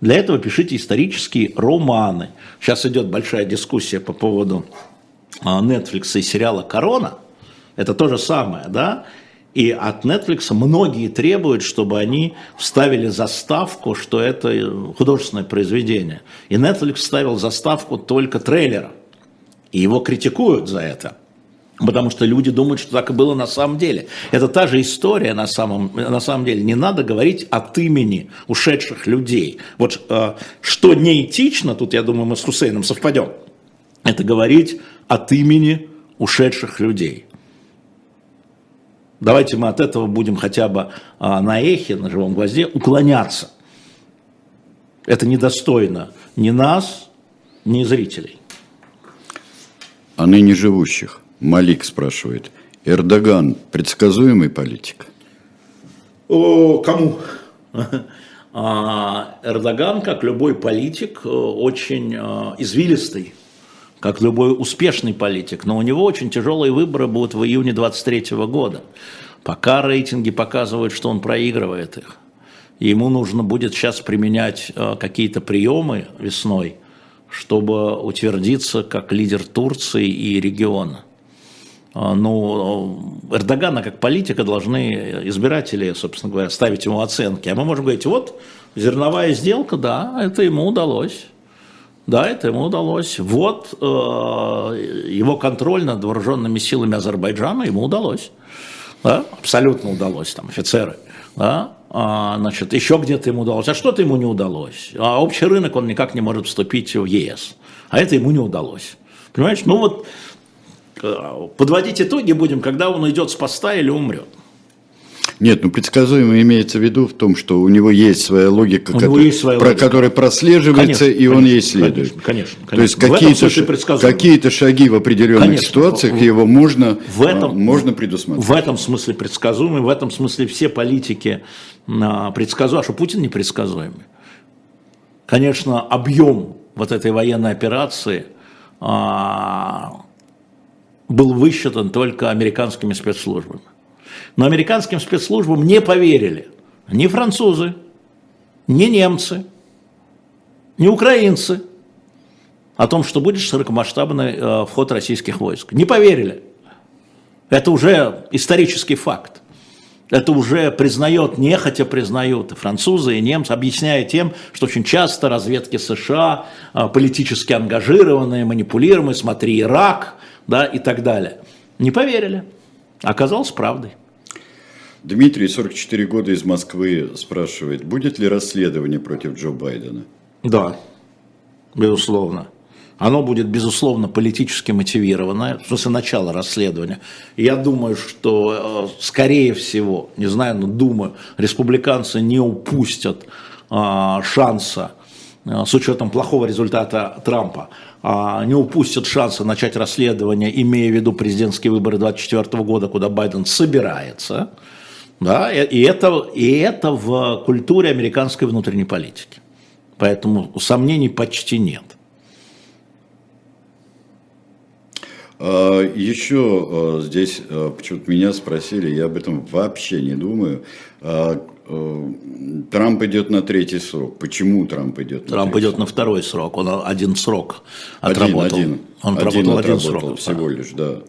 Для этого пишите исторические романы. Сейчас идет большая дискуссия по поводу а, Netflix и сериала «Корона». Это то же самое, да? И от Netflix многие требуют, чтобы они вставили заставку, что это художественное произведение. И Netflix вставил заставку только трейлера. И его критикуют за это. Потому что люди думают, что так и было на самом деле. Это та же история на самом, на самом деле. Не надо говорить от имени ушедших людей. Вот э, что неэтично, тут я думаю мы с Хусейном совпадем, это говорить от имени ушедших людей. Давайте мы от этого будем хотя бы э, на эхе, на живом гвозде уклоняться. Это недостойно ни нас, ни зрителей о ныне живущих. Малик спрашивает. Эрдоган предсказуемый политик? О, кому? А, Эрдоган, как любой политик, э, очень э, извилистый, как любой успешный политик, но у него очень тяжелые выборы будут в июне 23 года. Пока рейтинги показывают, что он проигрывает их. Ему нужно будет сейчас применять э, какие-то приемы весной – чтобы утвердиться как лидер Турции и региона. А, ну, Эрдогана как политика должны избиратели, собственно говоря, ставить ему оценки. А мы можем говорить, вот зерновая сделка, да, это ему удалось. Да, это ему удалось. Вот э, его контроль над вооруженными силами Азербайджана ему удалось. Да, абсолютно удалось, там офицеры. Да, а, значит, еще где-то ему удалось, а что-то ему не удалось. А общий рынок он никак не может вступить в ЕС, а это ему не удалось. Понимаешь, ну вот э, подводить итоги будем, когда он уйдет с поста или умрет. Нет, ну предсказуемо имеется в виду в том, что у него есть своя логика, который, есть своя про, логика. которая прослеживается, конечно, и он конечно, ей следует. Конечно, конечно, конечно. То есть какие-то, какие шаги в определенных конечно, ситуациях в, его можно, в этом, а, можно предусмотреть. В этом смысле предсказуемый, в этом смысле все политики а, предсказуемы, а что Путин непредсказуемый. Конечно, объем вот этой военной операции а, был высчитан только американскими спецслужбами. Но американским спецслужбам не поверили ни французы, ни немцы, ни украинцы о том, что будет широкомасштабный э, вход российских войск. Не поверили. Это уже исторический факт. Это уже признает, нехотя признают и французы, и немцы, объясняя тем, что очень часто разведки США э, политически ангажированные, манипулируемые, смотри, Ирак, да, и так далее. Не поверили. Оказалось правдой. Дмитрий, 44 года из Москвы, спрашивает, будет ли расследование против Джо Байдена? Да, безусловно. Оно будет, безусловно, политически мотивированное, в смысле начала расследования. Я думаю, что, э, скорее всего, не знаю, но думаю, республиканцы не упустят а, шанса, а, с учетом плохого результата Трампа, а, не упустят шанса начать расследование, имея в виду президентские выборы 2024 года, куда Байден собирается. Да, и это, и это в культуре американской внутренней политики. Поэтому сомнений почти нет. А, Еще а, здесь а, почему-то меня спросили, я об этом вообще не думаю. Трамп идет на третий срок. Почему Трамп идет на Трамп идет срок? на второй срок. Он один срок отработал. Один, один. Он один отработал один срок. Всего лишь, да.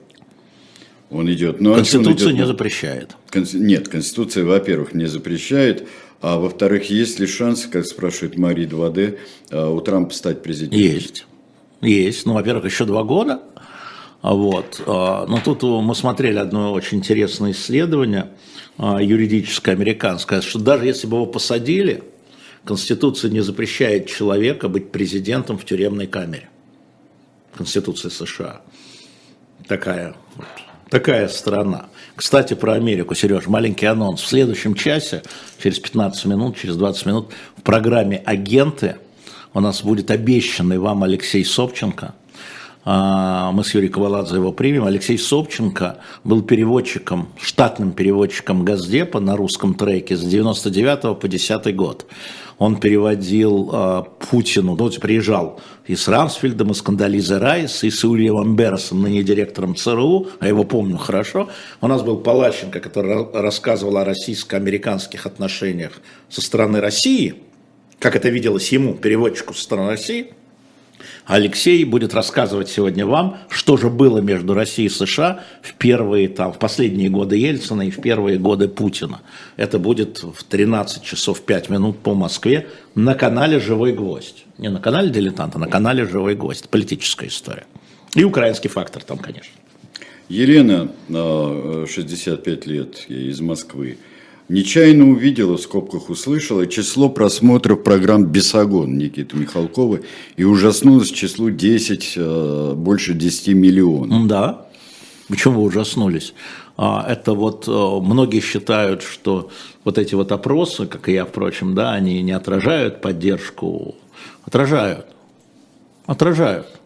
Он идет. Но Конституция идет, не запрещает. Нет, Конституция, во-первых, не запрещает. А во-вторых, есть ли шанс, как спрашивает Мария 2D, а, у Трампа стать президентом? Есть. Есть. Ну, во-первых, еще два года. Вот. А, но тут мы смотрели одно очень интересное исследование а, юридическое, американское, что даже если бы его посадили, Конституция не запрещает человека быть президентом в тюремной камере. Конституция США. Такая вот Такая страна. Кстати, про Америку, Сереж, маленький анонс. В следующем часе, через 15 минут, через 20 минут, в программе «Агенты» у нас будет обещанный вам Алексей Собченко. А, мы с Юрием Коваладзе его примем. Алексей Собченко был переводчиком, штатным переводчиком Газдепа на русском треке с 99 по 10 год он переводил э, Путину, ну, приезжал и с Рамсфельдом, и с Кандализой Райс, и с Ульямом Берсом, ныне директором ЦРУ, а его помню хорошо. У нас был Палащенко, который рассказывал о российско-американских отношениях со стороны России, как это виделось ему, переводчику со стороны России – Алексей будет рассказывать сегодня вам, что же было между Россией и США в первые, там, в последние годы Ельцина и в первые годы Путина. Это будет в 13 часов 5 минут по Москве на канале «Живой гвоздь». Не на канале «Дилетант», а на канале «Живой гвоздь». Политическая история. И украинский фактор там, конечно. Елена, 65 лет, из Москвы. Нечаянно увидела, в скобках услышала, число просмотров программ «Бесогон» Никиты Михалкова и ужаснулась числу 10, э, больше 10 миллионов. Да, почему вы ужаснулись? А, это вот э, многие считают, что вот эти вот опросы, как и я, впрочем, да, они не отражают поддержку, отражают, отражают.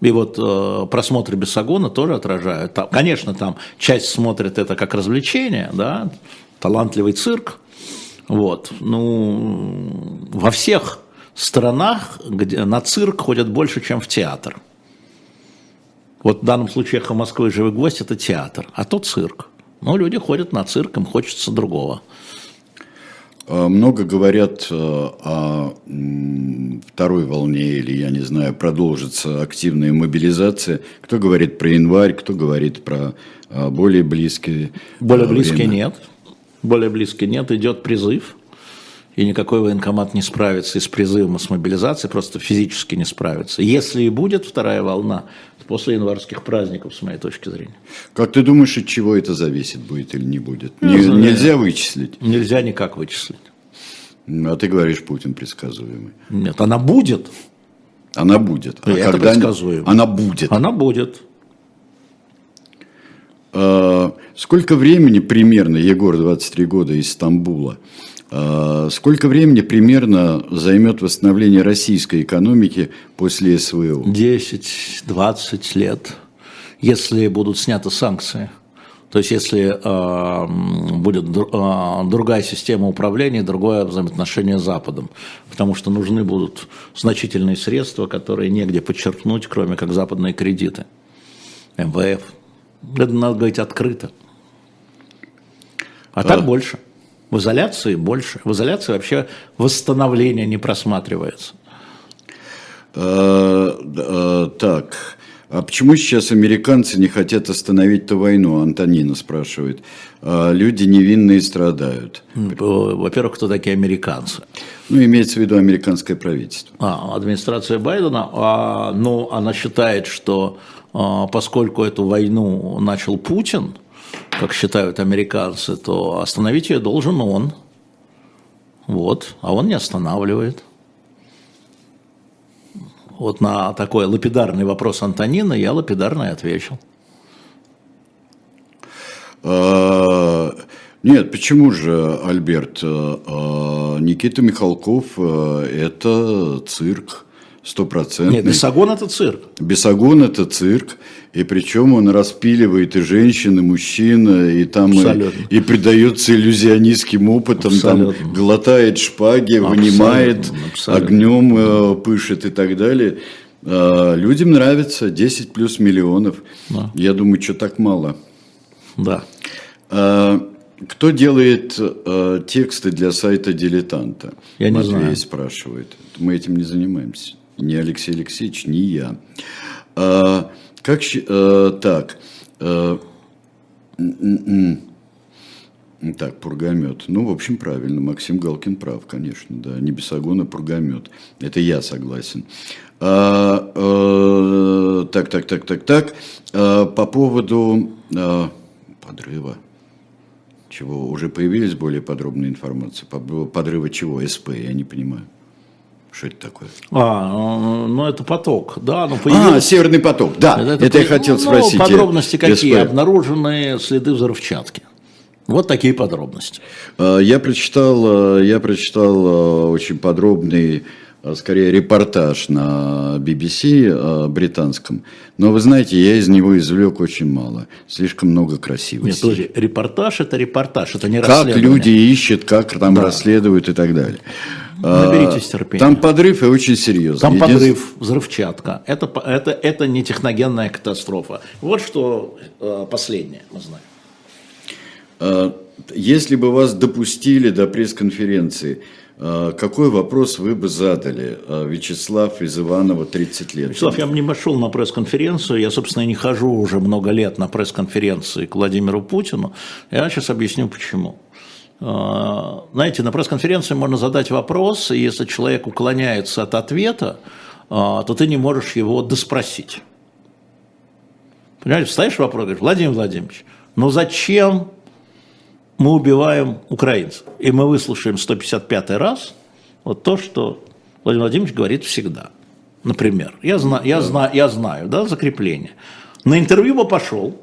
И вот э, просмотры Бесогона тоже отражают. Там, конечно, там часть смотрит это как развлечение, да, талантливый цирк. Вот. Ну, во всех странах, где на цирк ходят больше, чем в театр. Вот в данном случае «Эхо Москвы. Живой гвоздь» – это театр, а то цирк. Но люди ходят на цирк, им хочется другого. А, много говорят э, о второй волне или, я не знаю, продолжится активная мобилизация. Кто говорит про январь, кто говорит про а, более близкие Более время. близкие нет. Более близкие нет. Идет призыв. И никакой военкомат не справится и с призывом, и с мобилизацией, просто физически не справится. Если и будет вторая волна, после январских праздников, с моей точки зрения. Как ты думаешь, от чего это зависит, будет или не будет? Ну, не, нельзя вычислить? Нельзя никак вычислить. А ты говоришь, Путин предсказуемый. Нет, она будет. Она будет. А это когда предсказуемо. Она будет. Она будет. А, сколько времени примерно, Егор, 23 года из Стамбула, сколько времени примерно займет восстановление российской экономики после СВО? 10-20 лет, если будут сняты санкции. То есть, если э, будет э, другая система управления, другое взаимоотношение с Западом. Потому что нужны будут значительные средства, которые негде подчеркнуть, кроме как западные кредиты. МВФ. Это надо говорить открыто. А, а так больше. В изоляции больше. В изоляции вообще восстановление не просматривается. А, а, так. А почему сейчас американцы не хотят остановить эту войну? Антонина спрашивает. А люди невинные страдают. Во-первых, кто такие американцы? Ну, имеется в виду американское правительство. А, администрация Байдена. А, ну, она считает, что а, поскольку эту войну начал Путин, как считают американцы, то остановить ее должен он. Вот, а он не останавливает. Вот на такой лапидарный вопрос Антонина я лапидарно и ответил. А, нет, почему же, Альберт? А, Никита Михалков – это цирк стопроцентный. Нет, Бесогон – это цирк. Бесогон – это цирк. И причем он распиливает и женщин, и мужчин, и там и, и предается иллюзионистским опытом, Абсолютно. там глотает шпаги, Абсолютно. вынимает, Абсолютно. огнем э, пышет и так далее. Э, людям нравится 10 плюс миллионов. Да. Я думаю, что так мало. Да. Э, кто делает э, тексты для сайта «Дилетанта»? Я не Матвей знаю. спрашивает. Мы этим не занимаемся. Ни Алексей Алексеевич, ни я. Э, как, э, так, э, так, пургомет. Ну, в общем, правильно. Максим Галкин прав, конечно, да. Не Бесогон, а пургомет. Это я согласен. А, э, так, так, так, так, так. А, по поводу а, подрыва. Чего? Уже появились более подробные информации? Подрыва чего? СП, я не понимаю. Что это такое? А, ну это поток, да, ну А, появилось... Северный поток, да, это, Это я по- хотел ну, спросить. э, Подробности какие? СП. Обнаружены следы взрывчатки. Вот такие подробности. Э, Я прочитал, э, я прочитал э, очень подробный, э, скорее, репортаж на BBC британском. Но вы знаете, я из него извлек очень мало. Слишком много Нет, красивости. подожди, репортаж это репортаж, это не как расследование. люди ищут, как там расследуют и так далее. Наберитесь А, терпения. Там подрыв и очень серьезный. Там Единственное- подрыв, взрывчатка. Это, это, это не техногенная катастрофа. Вот что э, последнее мы знаем. Э, Если бы вас допустили до пресс-конференции, э, какой вопрос вы бы задали? Вячеслав из Иванова, 30 лет. Вячеслав, я не пошел на пресс-конференцию, я, собственно, не хожу уже много лет на пресс-конференции к Владимиру Путину. Я сейчас объясню, почему. Э, Знаете, на пресс-конференции можно задать вопрос, и если человек уклоняется от ответа, э, то ты не можешь его доспросить. Понимаете, встаешь вопрос, говоришь, Владимир Владимирович, ну зачем мы убиваем украинцев? И мы выслушаем 155 раз вот то, что Владимир Владимирович говорит всегда. Например, я, знаю, я, знаю, я знаю, да, закрепление. На интервью бы пошел,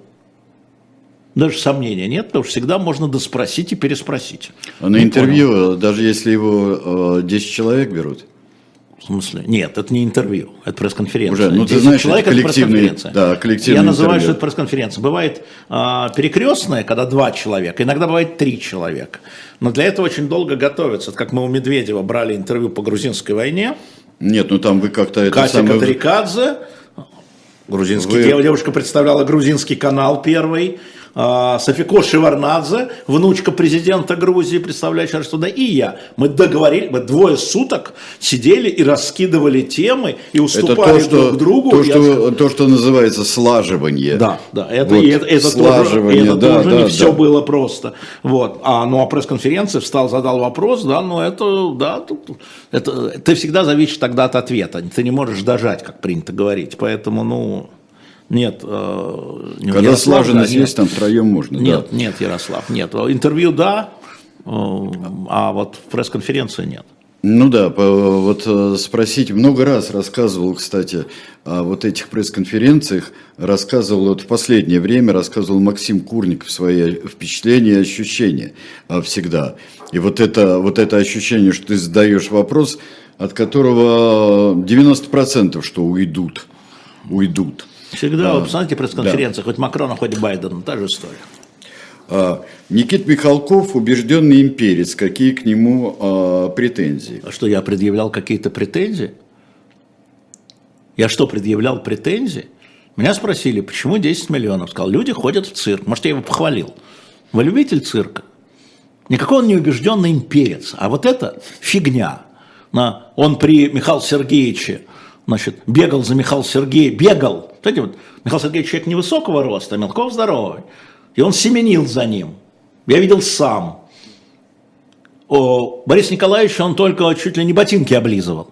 даже сомнения нет, потому что всегда можно доспросить и переспросить. А на Не интервью, даже если его э, 10 человек берут, В смысле? Нет, это не интервью, это пресс-конференция. Уже, ну, ты 10 знаешь, человек это это коллективный- пресс-конференция. да, коллективное Я называю, интервью. что это пресс-конференция. Бывает а, перекрестная, когда два человека, иногда бывает три человека. Но для этого очень долго готовятся. Это как мы у Медведева брали интервью по грузинской войне. нет, ну там вы как-то это Катя самое... Катарикадзе, грузинский, Вы- девушка представляла грузинский канал первый, Софико Шеварнадзе, внучка президента Грузии, представляющая туда, и я. Мы договорились, мы двое суток сидели и раскидывали темы, и Это уступали то, что, друг другу. то, Я что, то, что называется слаживание. да, да, это, Вот, и это, это тоже, слаживание, это да, тоже да, не да. все было просто. Вот. А, ну, а пресс-конференции встал, задал вопрос, да, но это, да, тут, это, ты всегда зависишь тогда от ответа, ты не можешь дожать, как принято говорить, поэтому, ну, нет. э, не- Когда Ярослав, слаженность да, есть, там втроем можно. Нет, да. нет, Ярослав, нет. Интервью да, э, а вот пресс-конференции нет. Ну да, вот э, спросить, много раз рассказывал, кстати, о вот этих пресс-конференциях, рассказывал, вот в последнее время рассказывал Максим Курников свои впечатления и ощущения всегда. И вот это, вот это ощущение, что ты задаешь вопрос, от которого 90% что уйдут, уйдут. Всегда, вы посмотрите пресс-конференции, хоть Макрона, хоть Байдена, та же история. А, Никит Михалков убежденный имперец, какие к нему а, претензии? А что, я предъявлял какие-то претензии? Я что, предъявлял претензии? Меня спросили, почему 10 миллионов? Сказал, люди ходят в цирк. Может, я его похвалил. Вы любитель цирка? Никакой он не убежденный имперец. А вот это фигня. Он при Михаиле Сергеевиче значит, бегал за Михаил Сергеевич, бегал. Знаете, вот Михаил Сергеевич человек невысокого роста, мелков здоровый. И он семенил за ним. Я видел сам. О, Борис Николаевич, он только чуть ли не ботинки облизывал.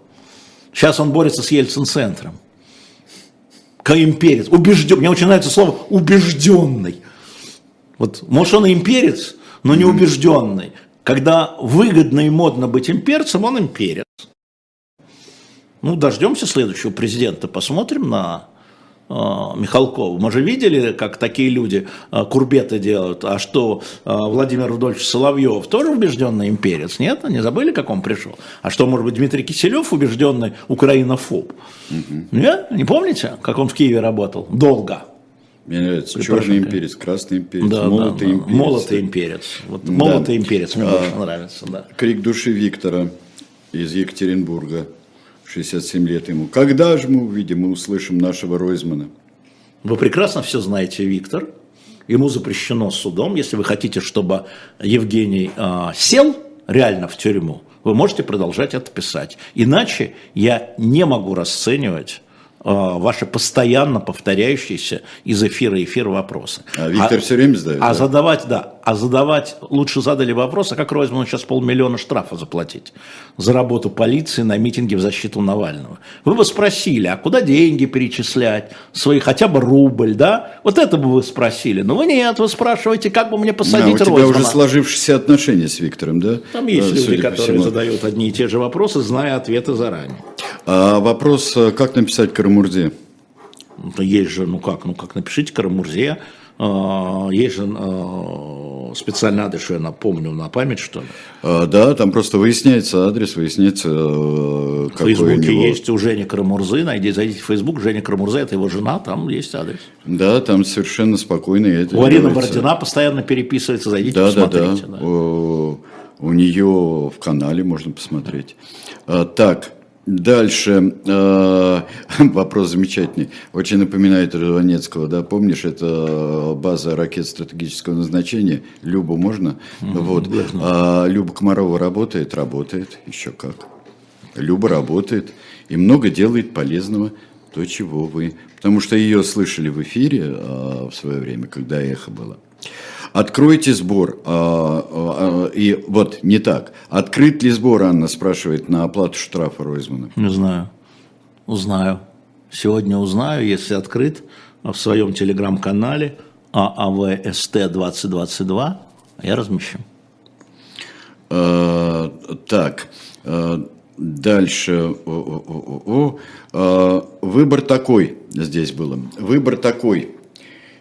Сейчас он борется с Ельцин-центром. Имперец. Убежден. Мне очень нравится слово убежденный. Вот, может, он и имперец, но не убежденный. Когда выгодно и модно быть имперцем, он имперец. Ну, дождемся следующего президента, посмотрим на э, Михалкова. Мы же видели, как такие люди э, курбеты делают. А что, э, Владимир Рудольевич Соловьев тоже убежденный имперец? Нет? Не забыли, как он пришел? А что, может быть, Дмитрий Киселев убежденный украинофоб? Нет? Не помните, как он в Киеве работал? Долго. Мне нравится черный имперец, красный имперец, Да, молотый да. имперец. Молотый имперец. Вот Да. молотый имперец мне А. больше нравится, да. Крик души Виктора из Екатеринбурга, 67 лет ему. Когда же мы увидим и услышим нашего Ройзмана? Вы прекрасно все знаете, Виктор. Ему запрещено судом, если вы хотите, чтобы Евгений а, сел реально в тюрьму, вы можете продолжать это писать. Иначе я не могу расценивать ваши постоянно повторяющиеся из эфира эфир вопросы. А Виктор а, все время задает. А да? задавать, да, а задавать, лучше задали вопрос, а как Ройзману сейчас полмиллиона штрафа заплатить за работу полиции на митинге в защиту Навального? Вы бы спросили, а куда деньги перечислять, свои хотя бы рубль, да? Вот это бы вы спросили. Но вы нет, вы спрашиваете, как бы мне посадить да, у тебя уже сложившиеся отношения с Виктором, да? Там есть а, люди, которые задают одни и те же вопросы, зная ответы заранее. А вопрос, э, как написать Карамурзе? Ну, есть же, ну как, ну как напишите Карамурзе, есть же а, специальный адрес, что я напомню на память, что ли? А, да, там просто выясняется адрес, выясняется э, В Фейсбуке него... есть у Жени Карамурзы, найди, зайдите в Фейсбук, Женя Карамурзы, это его жена, там есть адрес. Да, там совершенно спокойно это У Арины Бородина постоянно переписывается, зайдите, да, посмотрите. Да, да, да. У, у нее в канале можно посмотреть. Так, Дальше э, вопрос замечательный. Очень напоминает Рванецкого, да, помнишь, это база ракет стратегического назначения. Любу можно? Mm-hmm, вот. А, Люба Комарова работает, работает, еще как. Люба работает и много делает полезного, то, чего вы. Потому что ее слышали в эфире а, в свое время, когда эхо было. Откройте сбор. А, а, и вот не так. Открыт ли сбор, Анна спрашивает, на оплату штрафа Ройзмана? Не знаю. Узнаю. Сегодня узнаю, если открыт в своем телеграм-канале ААВСТ 2022, я размещу. А, так, а, дальше. О, а, выбор такой здесь был. Выбор такой.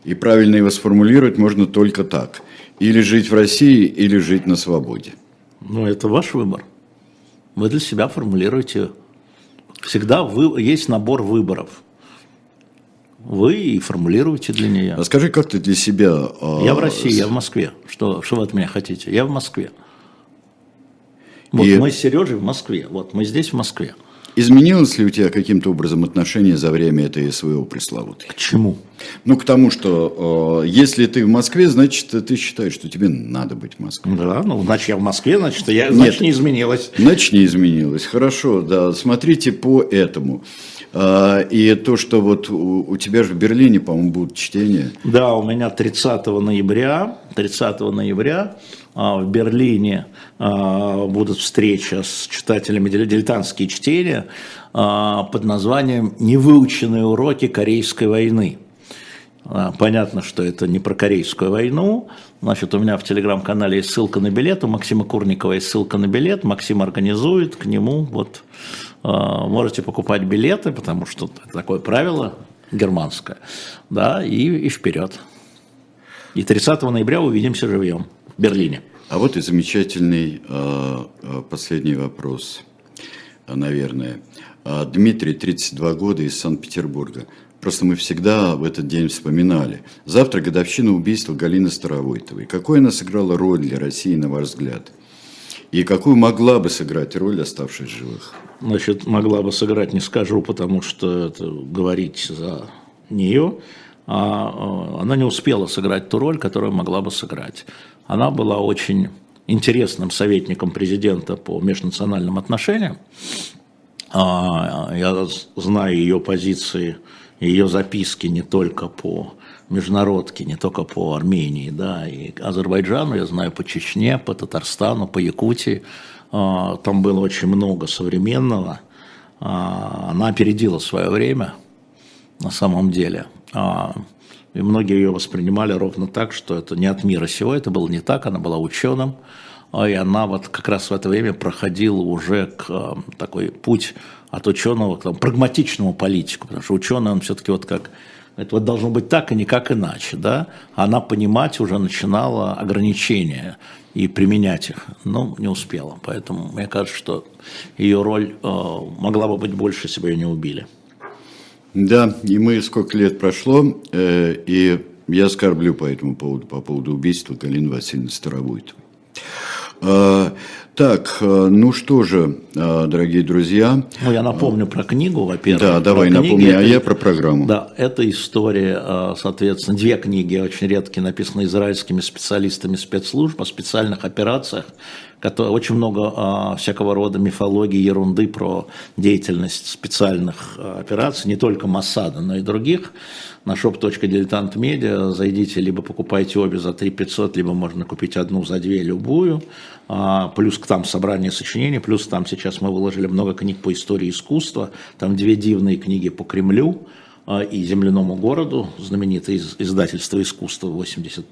И правильно его сформулировать можно только так. Или жить в России, или жить на свободе. Ну, это ваш выбор. Вы для себя формулируете. Всегда вы, есть набор выборов. Вы и формулируете для нее. А скажи, как ты для себя... Я в России, я в Москве. Что, что вы от меня хотите? Я в Москве. Вот и... мы с Сережей в Москве. Вот мы здесь в Москве. Изменилось ли у тебя каким-то образом отношение за время этой СВО пресловутой? К чему? Ну, к тому, что э, если ты в Москве, значит, ты считаешь, что тебе надо быть в Москве. Да, ну, значит, я в Москве, значит, я, значит, Нет, не изменилось. Значит, не изменилось. Хорошо, да, смотрите по этому. А, и то, что вот у, у тебя же в Берлине, по-моему, будут чтения. Да, у меня 30 ноября, 30 ноября в Берлине а, будут встреча с читателями дилетантские чтения под названием «Невыученные уроки Корейской войны». Понятно, что это не про Корейскую войну. Значит, у меня в телеграм-канале есть ссылка на билет, у Максима Курникова есть ссылка на билет. Максим организует к нему вот можете покупать билеты, потому что такое правило германское, да, и, и вперед. И 30 ноября увидимся живьем Берлине. А вот и замечательный э, э последний вопрос, наверное. Дмитрий, 32 года, из Санкт-Петербурга. Просто мы всегда в этот день вспоминали. Завтра годовщина убийства Галины Старовойтовой. Какой она сыграла роль для России, на ваш взгляд? И какую могла бы сыграть роль, оставшись живых? Значит, могла бы сыграть, не скажу, потому что это говорить за нее. А, а она не успела сыграть ту роль, которую могла бы сыграть. Она была очень интересным советником президента по межнациональным отношениям. А, я знаю ее позиции, ее записки не только по международке, не только по Армении, да, и Азербайджану, я знаю по Чечне, по Татарстану, по Якутии. А, там было очень много современного. Она опередила свое время, на самом деле. А, и многие ее воспринимали ровно так, что это не от мира сего, это было не так, она была ученым, и она вот как раз в это время проходила уже к такой путь от ученого к там, прагматичному политику, потому что ученый, он все-таки вот как это вот должно быть так и никак иначе, да? Она понимать уже начинала ограничения и применять их, но не успела. Поэтому мне кажется, что ее роль э, могла бы быть больше, если бы ее не убили. Да, и мы сколько лет прошло, э, и я скорблю по этому поводу, по поводу убийства Галины Васильевны Старовойтовой. Э, так, э, ну что же, э, дорогие друзья. Ну, я напомню про книгу, во-первых. Да, давай напомни, а я про программу. Да, это история, соответственно, две книги очень редкие, написанные израильскими специалистами спецслужб о специальных операциях, очень много а, всякого рода мифологии, ерунды про деятельность специальных а, операций, не только Моссада, но и других. На shop.diletant.media зайдите, либо покупайте обе за 3 500, либо можно купить одну за две, любую. А, плюс там собрание сочинений, плюс там сейчас мы выложили много книг по истории искусства, там две дивные книги по Кремлю и земляному городу, знаменитое издательство искусства 80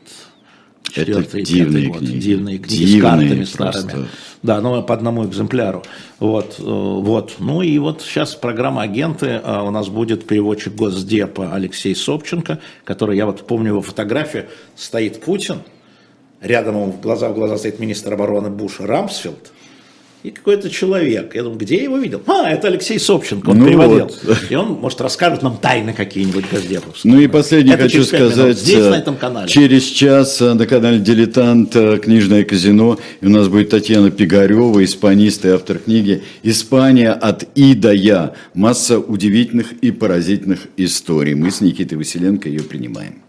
Четвертый, дивные год. Книги. Дивные книги дивные с картами просто. старыми. Да, но по одному экземпляру. Вот, э, вот. Ну и вот сейчас программа «Агенты». А, у нас будет переводчик Госдепа Алексей Собченко, который, я вот помню его фотографию, стоит Путин, рядом ему глаза в глаза стоит министр обороны Буш Рамсфилд, и какой-то человек. Я думаю, где я его видел? А, это Алексей Собченко, он ну переводил. Вот. И он, может, расскажет нам тайны какие-нибудь Газдеповские. Ну и последнее это хочу сказать. Здесь, на этом канале. Через час э, на канале «Дилетант» э, книжное казино. И у нас будет Татьяна Пигарева, испанист и автор книги «Испания от И до Я». Масса удивительных и поразительных историй. Мы с Никитой Василенко ее принимаем.